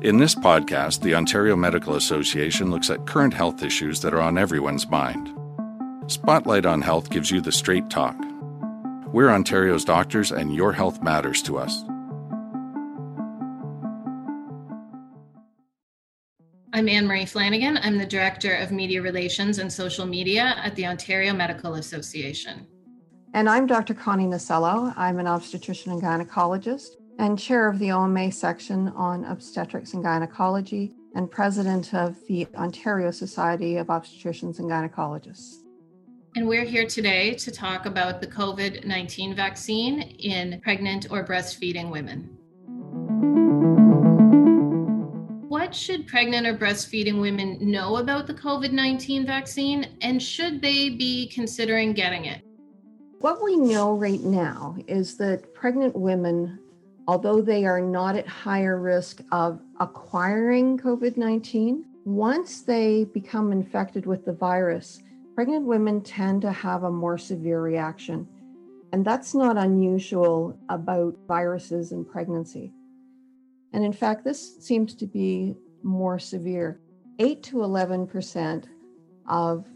In this podcast, the Ontario Medical Association looks at current health issues that are on everyone's mind. Spotlight on Health gives you the straight talk. We're Ontario's doctors, and your health matters to us. I'm Anne Marie Flanagan. I'm the Director of Media Relations and Social Media at the Ontario Medical Association. And I'm Dr. Connie Nasello. I'm an obstetrician and gynecologist and chair of the OMA section on obstetrics and gynecology and president of the Ontario Society of Obstetricians and Gynecologists. And we're here today to talk about the COVID 19 vaccine in pregnant or breastfeeding women. What should pregnant or breastfeeding women know about the COVID 19 vaccine, and should they be considering getting it? What we know right now is that pregnant women although they are not at higher risk of acquiring COVID 19, once they become infected with the virus, pregnant women tend to have a more severe reaction. And that's not unusual about viruses in pregnancy. And in fact, this seems to be more severe. 8 to 11% of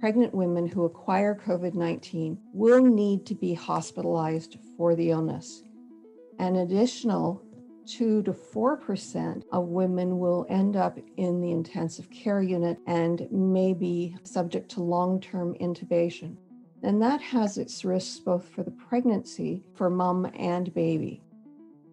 pregnant women who acquire COVID 19 will need to be hospitalized for the illness. An additional 2 to 4% of women will end up in the intensive care unit and may be subject to long term intubation. And that has its risks both for the pregnancy, for mom and baby.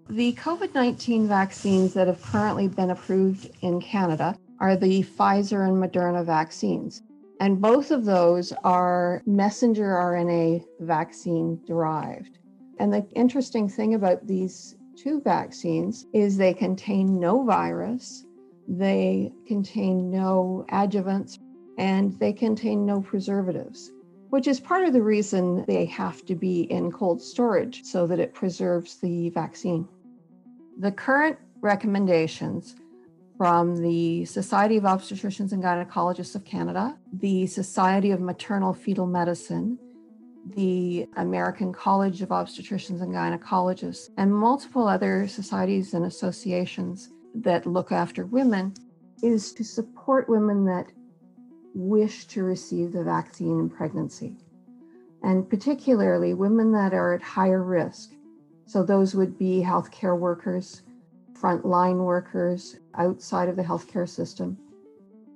The COVID 19 vaccines that have currently been approved in Canada are the Pfizer and Moderna vaccines. And both of those are messenger RNA vaccine derived. And the interesting thing about these two vaccines is they contain no virus, they contain no adjuvants, and they contain no preservatives, which is part of the reason they have to be in cold storage so that it preserves the vaccine. The current recommendations from the Society of Obstetricians and Gynecologists of Canada, the Society of Maternal Fetal Medicine, the American College of Obstetricians and Gynecologists, and multiple other societies and associations that look after women, is to support women that wish to receive the vaccine in pregnancy, and particularly women that are at higher risk. So, those would be healthcare workers, frontline workers outside of the healthcare system,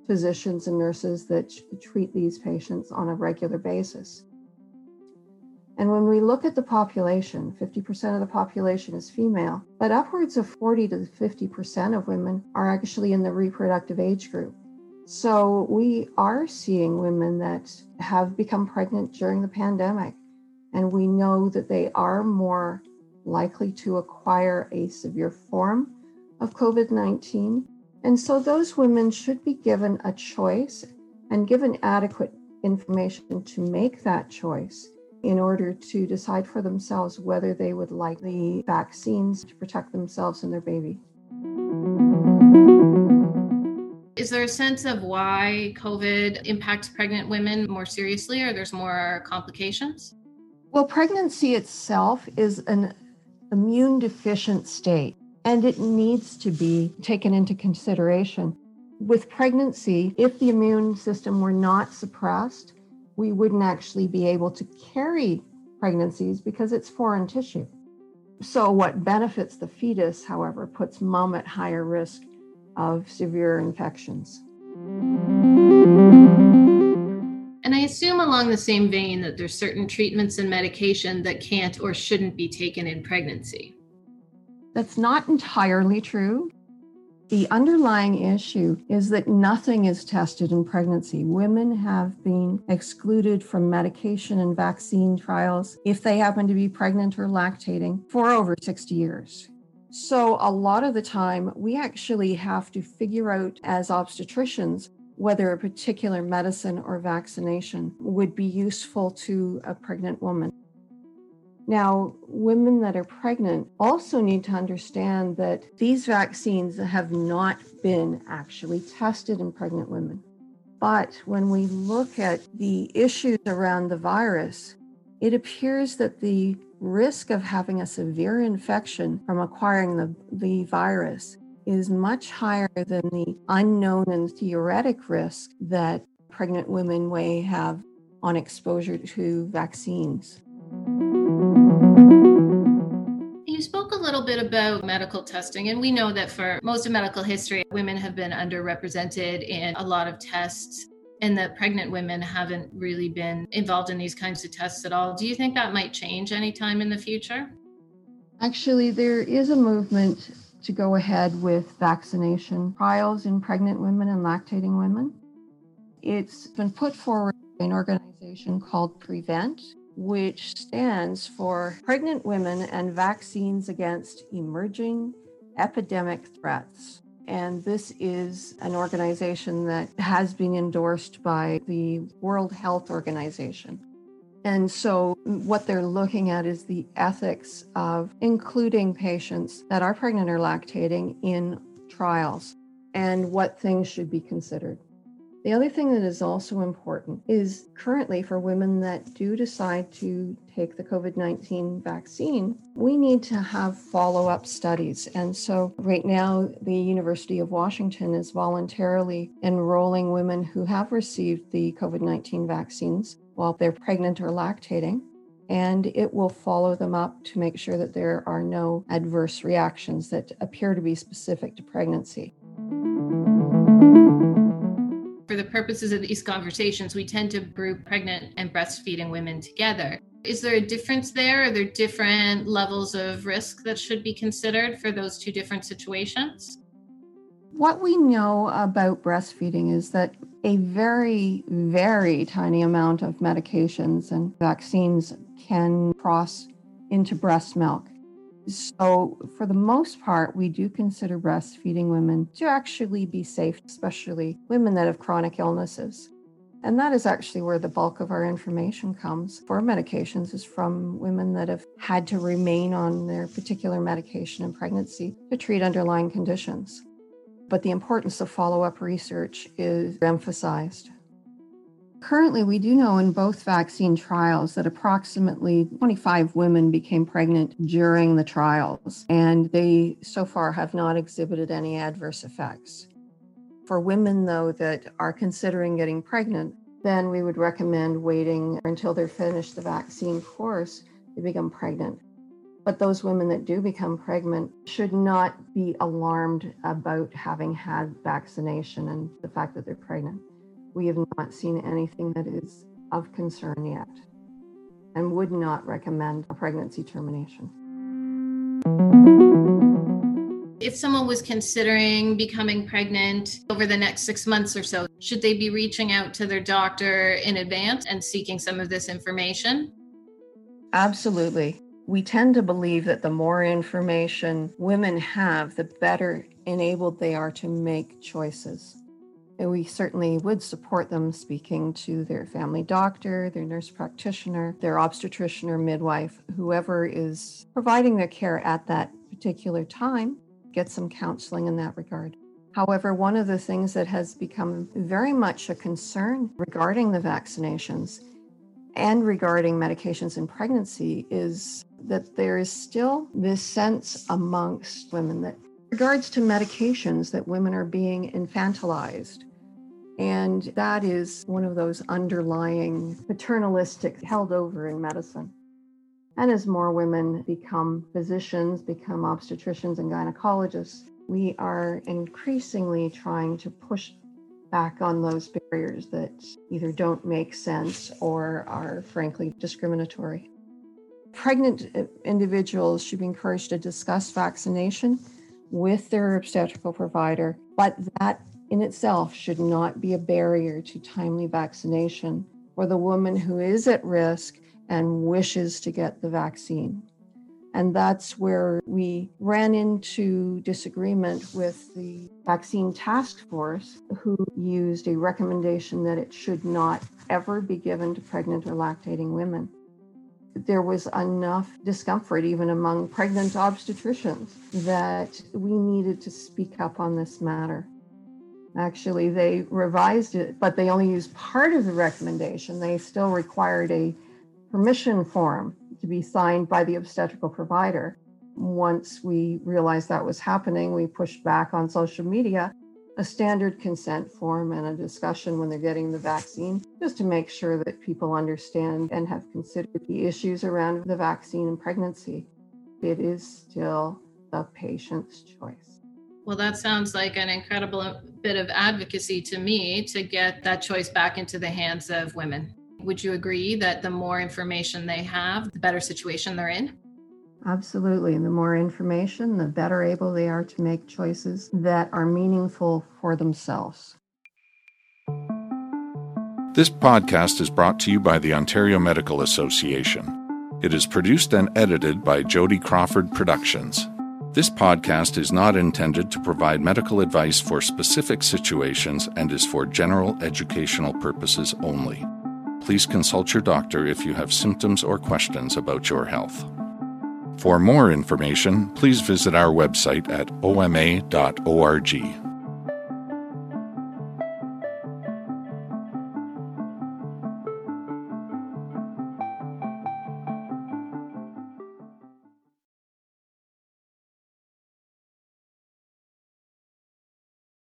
physicians and nurses that treat these patients on a regular basis. And when we look at the population, 50% of the population is female, but upwards of 40 to 50% of women are actually in the reproductive age group. So we are seeing women that have become pregnant during the pandemic, and we know that they are more likely to acquire a severe form of COVID 19. And so those women should be given a choice and given adequate information to make that choice in order to decide for themselves whether they would like the vaccines to protect themselves and their baby. Is there a sense of why COVID impacts pregnant women more seriously or there's more complications? Well, pregnancy itself is an immune deficient state and it needs to be taken into consideration. With pregnancy, if the immune system were not suppressed, we wouldn't actually be able to carry pregnancies because it's foreign tissue. So, what benefits the fetus, however, puts mom at higher risk of severe infections. And I assume, along the same vein, that there's certain treatments and medication that can't or shouldn't be taken in pregnancy. That's not entirely true. The underlying issue is that nothing is tested in pregnancy. Women have been excluded from medication and vaccine trials if they happen to be pregnant or lactating for over 60 years. So, a lot of the time, we actually have to figure out as obstetricians whether a particular medicine or vaccination would be useful to a pregnant woman. Now, women that are pregnant also need to understand that these vaccines have not been actually tested in pregnant women. But when we look at the issues around the virus, it appears that the risk of having a severe infection from acquiring the, the virus is much higher than the unknown and theoretic risk that pregnant women may have on exposure to vaccines. Little bit about medical testing, and we know that for most of medical history, women have been underrepresented in a lot of tests, and that pregnant women haven't really been involved in these kinds of tests at all. Do you think that might change anytime in the future? Actually, there is a movement to go ahead with vaccination trials in pregnant women and lactating women. It's been put forward by an organization called Prevent, which stands for Pregnant Women and Vaccines Against Emerging Epidemic Threats. And this is an organization that has been endorsed by the World Health Organization. And so, what they're looking at is the ethics of including patients that are pregnant or lactating in trials and what things should be considered. The other thing that is also important is currently for women that do decide to take the COVID 19 vaccine, we need to have follow up studies. And so, right now, the University of Washington is voluntarily enrolling women who have received the COVID 19 vaccines while they're pregnant or lactating. And it will follow them up to make sure that there are no adverse reactions that appear to be specific to pregnancy purposes of these conversations, we tend to group pregnant and breastfeeding women together. Is there a difference there? Are there different levels of risk that should be considered for those two different situations? What we know about breastfeeding is that a very, very tiny amount of medications and vaccines can cross into breast milk. So, for the most part, we do consider breastfeeding women to actually be safe, especially women that have chronic illnesses. And that is actually where the bulk of our information comes for medications is from women that have had to remain on their particular medication in pregnancy to treat underlying conditions. But the importance of follow up research is emphasized. Currently, we do know in both vaccine trials that approximately 25 women became pregnant during the trials, and they so far have not exhibited any adverse effects. For women, though, that are considering getting pregnant, then we would recommend waiting until they're finished the vaccine course to become pregnant. But those women that do become pregnant should not be alarmed about having had vaccination and the fact that they're pregnant we have not seen anything that is of concern yet and would not recommend a pregnancy termination. If someone was considering becoming pregnant over the next six months or so, should they be reaching out to their doctor in advance and seeking some of this information? Absolutely. We tend to believe that the more information women have, the better enabled they are to make choices. And we certainly would support them speaking to their family doctor, their nurse practitioner, their obstetrician or midwife, whoever is providing their care at that particular time, get some counseling in that regard. However, one of the things that has become very much a concern regarding the vaccinations and regarding medications in pregnancy is that there is still this sense amongst women that regards to medications that women are being infantilized. And that is one of those underlying paternalistic held over in medicine. And as more women become physicians, become obstetricians and gynecologists, we are increasingly trying to push back on those barriers that either don't make sense or are frankly discriminatory. Pregnant uh, individuals should be encouraged to discuss vaccination with their obstetrical provider, but that in itself should not be a barrier to timely vaccination for the woman who is at risk and wishes to get the vaccine. And that's where we ran into disagreement with the vaccine task force, who used a recommendation that it should not ever be given to pregnant or lactating women there was enough discomfort, even among pregnant obstetricians, that we needed to speak up on this matter. Actually, they revised it, but they only used part of the recommendation. They still required a permission form to be signed by the obstetrical provider. Once we realized that was happening, we pushed back on social media a standard consent form and a discussion when they're getting the vaccine, just to make sure that people understand and have considered the issues around the vaccine and pregnancy. It is still the patient's choice. Well, that sounds like an incredible bit of advocacy to me to get that choice back into the hands of women. Would you agree that the more information they have, the better situation they're in? Absolutely. The more information, the better able they are to make choices that are meaningful for themselves. This podcast is brought to you by the Ontario Medical Association. It is produced and edited by Jody Crawford Productions. This podcast is not intended to provide medical advice for specific situations and is for general educational purposes only. Please consult your doctor if you have symptoms or questions about your health. For more information, please visit our website at oma.org.